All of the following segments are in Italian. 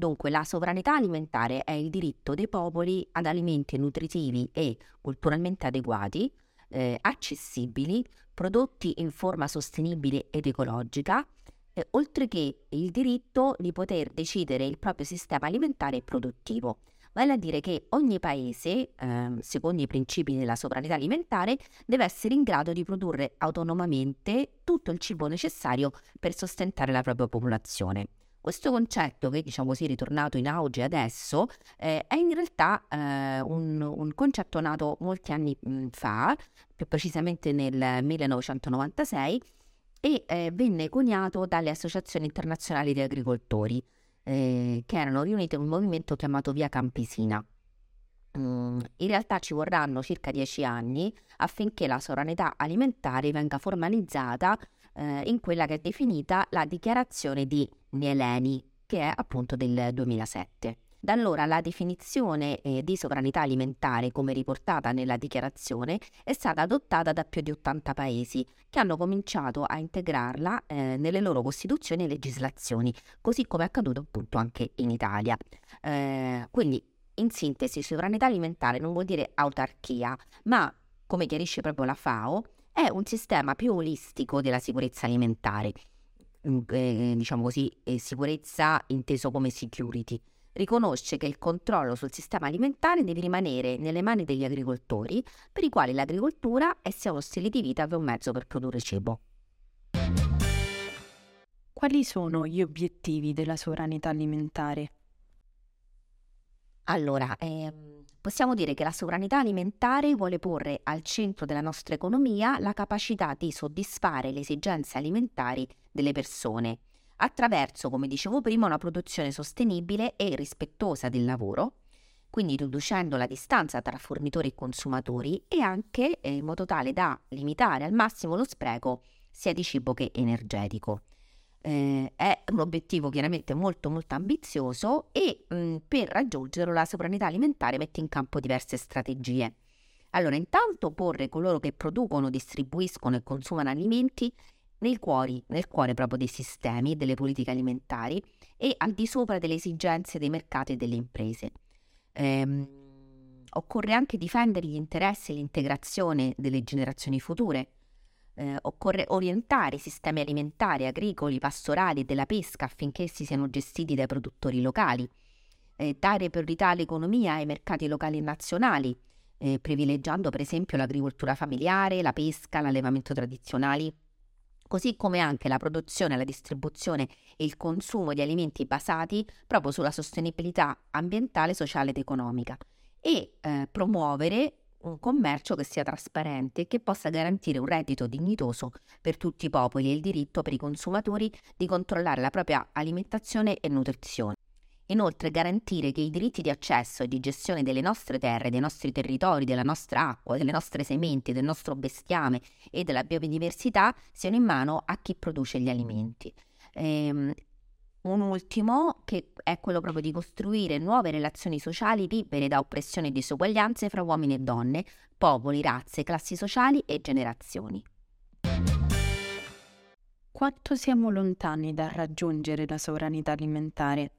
Dunque, la sovranità alimentare è il diritto dei popoli ad alimenti nutritivi e culturalmente adeguati, eh, accessibili, prodotti in forma sostenibile ed ecologica, eh, oltre che il diritto di poter decidere il proprio sistema alimentare e produttivo. Vale a dire che ogni paese, eh, secondo i principi della sovranità alimentare, deve essere in grado di produrre autonomamente tutto il cibo necessario per sostenere la propria popolazione. Questo concetto, che diciamo così è ritornato in auge adesso, eh, è in realtà eh, un, un, concetto nato molti anni mh, fa, più precisamente nel 1996, e eh, venne coniato dalle associazioni internazionali di agricoltori, eh, che erano riunite in un movimento chiamato Via Campesina. Mm, in realtà ci vorranno circa dieci anni affinché la sovranità alimentare venga formalizzata eh, in quella che è definita la dichiarazione di Nieleni, che è appunto del 2007. Da allora la definizione eh, di sovranità alimentare, come riportata nella dichiarazione, è stata adottata da più di 80 paesi che hanno cominciato a integrarla eh, nelle loro costituzioni e legislazioni, così come è accaduto appunto anche in Italia. Eh, quindi, in sintesi, sovranità alimentare non vuol dire autarchia, ma, come chiarisce proprio la FAO, è un sistema più olistico della sicurezza alimentare, mm, eh, diciamo così, eh, sicurezza inteso come security. Riconosce che il controllo sul sistema alimentare deve rimanere nelle mani degli agricoltori, per i quali l'agricoltura è sia uno stile di vita che un mezzo per produrre cibo. Quali sono gli obiettivi della sovranità alimentare? Allora, ehm, possiamo dire che la sovranità alimentare vuole porre al centro della nostra economia la capacità di soddisfare le esigenze alimentari delle persone attraverso, come dicevo prima, una produzione sostenibile e rispettosa del lavoro, quindi riducendo la distanza tra fornitori e consumatori e anche eh, in modo tale da limitare al massimo lo spreco sia di cibo che energetico. Eh, è un obiettivo chiaramente molto molto ambizioso e mh, mm, per raggiungerlo la sovranità alimentare mette in campo diverse strategie. Allora, intanto porre coloro che producono, distribuiscono e consumano alimenti nel cuore, nel cuore proprio dei sistemi e delle politiche alimentari e al di sopra delle esigenze dei mercati e delle imprese. Ehm, occorre anche difendere gli interessi e l'integrazione delle generazioni future eh, occorre orientare i sistemi alimentari, agricoli, pastorali e della pesca affinché essi siano gestiti dai produttori locali, eh, dare priorità all'economia e ai mercati locali e nazionali, eh, privilegiando per esempio l'agricoltura familiare, la pesca, l'allevamento tradizionali, così come anche la produzione, la distribuzione e il consumo di alimenti basati proprio sulla sostenibilità ambientale, sociale ed economica. E eh, promuovere un commercio che sia trasparente e che possa garantire un reddito dignitoso per tutti i popoli e il diritto per i consumatori di controllare la propria alimentazione e nutrizione. Inoltre garantire che i diritti di accesso e di gestione delle nostre terre, dei nostri territori, della nostra acqua, delle nostre sementi, del nostro bestiame e della biodiversità siano in mano a chi produce gli alimenti. Ehm, un ultimo, che è quello proprio di costruire nuove relazioni sociali libere da oppressioni e disuguaglianze fra uomini e donne, popoli, razze, classi sociali e generazioni. Quanto siamo lontani dal raggiungere la sovranità alimentare?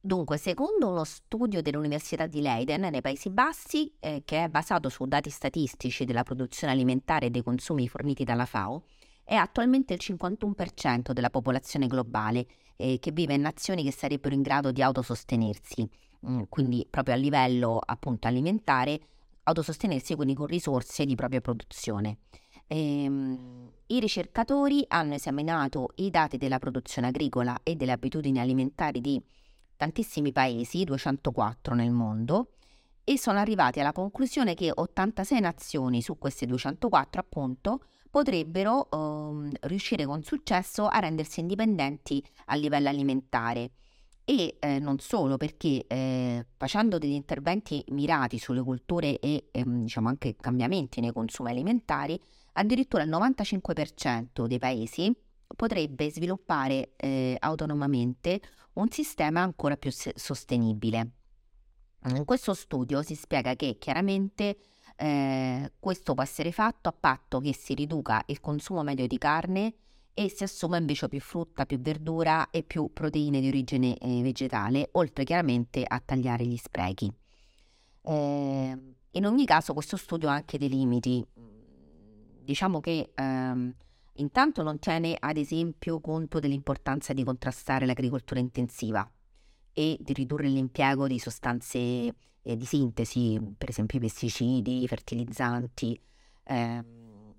Dunque, secondo uno studio dell'Università di Leiden nei Paesi Bassi, eh, che è basato su dati statistici della produzione alimentare e dei consumi forniti dalla FAO, è attualmente il 51% della popolazione globale eh, che vive in nazioni che sarebbero in grado di autosostenersi, mm, quindi proprio a livello appunto alimentare, autosostenersi quindi con risorse di propria produzione. Ehm, I ricercatori hanno esaminato i dati della produzione agricola e delle abitudini alimentari di tantissimi paesi, 204 nel mondo, e sono arrivati alla conclusione che 86 nazioni su queste 204 appunto potrebbero um, riuscire con successo a rendersi indipendenti a livello alimentare. e eh, non solo perché eh, facendo degli interventi mirati sulle culture e ehm, diciamo anche cambiamenti nei consumi alimentari, addirittura il 95% dei paesi potrebbe sviluppare eh, autonomamente un sistema ancora più se- sostenibile. In questo studio si spiega che chiaramente eh, questo può essere fatto a patto che si riduca il consumo medio di carne e si assuma invece più frutta, più verdura e più proteine di origine eh, vegetale, oltre chiaramente a tagliare gli sprechi. Eh, in ogni caso questo studio ha anche dei limiti. Diciamo che ehm, intanto non tiene ad esempio conto dell'importanza di contrastare l'agricoltura intensiva e di ridurre l'impiego di sostanze eh, di sintesi, per esempio i pesticidi, i fertilizzanti. Eh,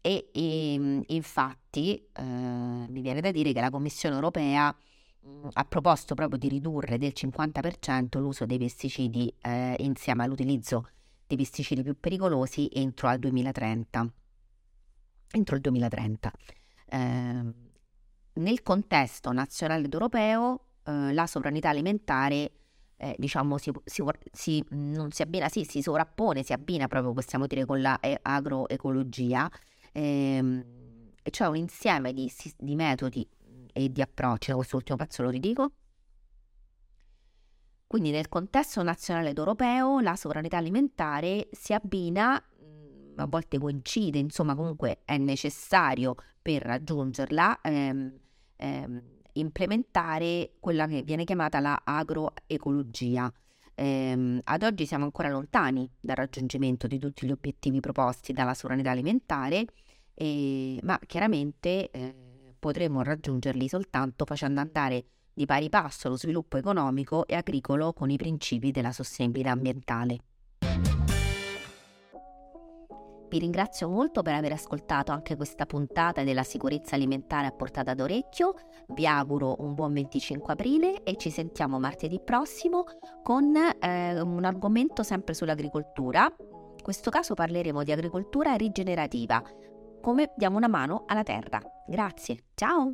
e, e infatti eh, mi viene da dire che la Commissione europea mh, ha proposto proprio di ridurre del 50% l'uso dei pesticidi eh, insieme all'utilizzo dei pesticidi più pericolosi entro al 2030. Entro il 2030. Eh, nel contesto nazionale ed europeo eh, la sovranità alimentare eh, diciamo si, si, si, non si abbina, sì, si sovrappone, si abbina proprio possiamo dire con la eh, ehm, e cioè un insieme di, di metodi e di approcci, quest'ultimo pezzo lo ridico. Quindi nel contesto nazionale ed europeo la sovranità alimentare si abbina, a volte coincide, insomma comunque è necessario per raggiungerla ehm, ehm, implementare quella che viene chiamata la agroecologia. Ehm, ad oggi siamo ancora lontani dal raggiungimento di tutti gli obiettivi proposti dalla sovranità alimentare eh, ma chiaramente eh, potremo raggiungerli soltanto facendo andare di pari passo lo sviluppo economico e agricolo con i principi della sostenibilità ambientale. Vi ringrazio molto per aver ascoltato anche questa puntata della sicurezza alimentare a portata d'orecchio. Vi auguro un buon 25 aprile e ci sentiamo martedì prossimo con eh, un argomento sempre sull'agricoltura. In questo caso parleremo di agricoltura rigenerativa, come diamo una mano alla terra. Grazie, ciao!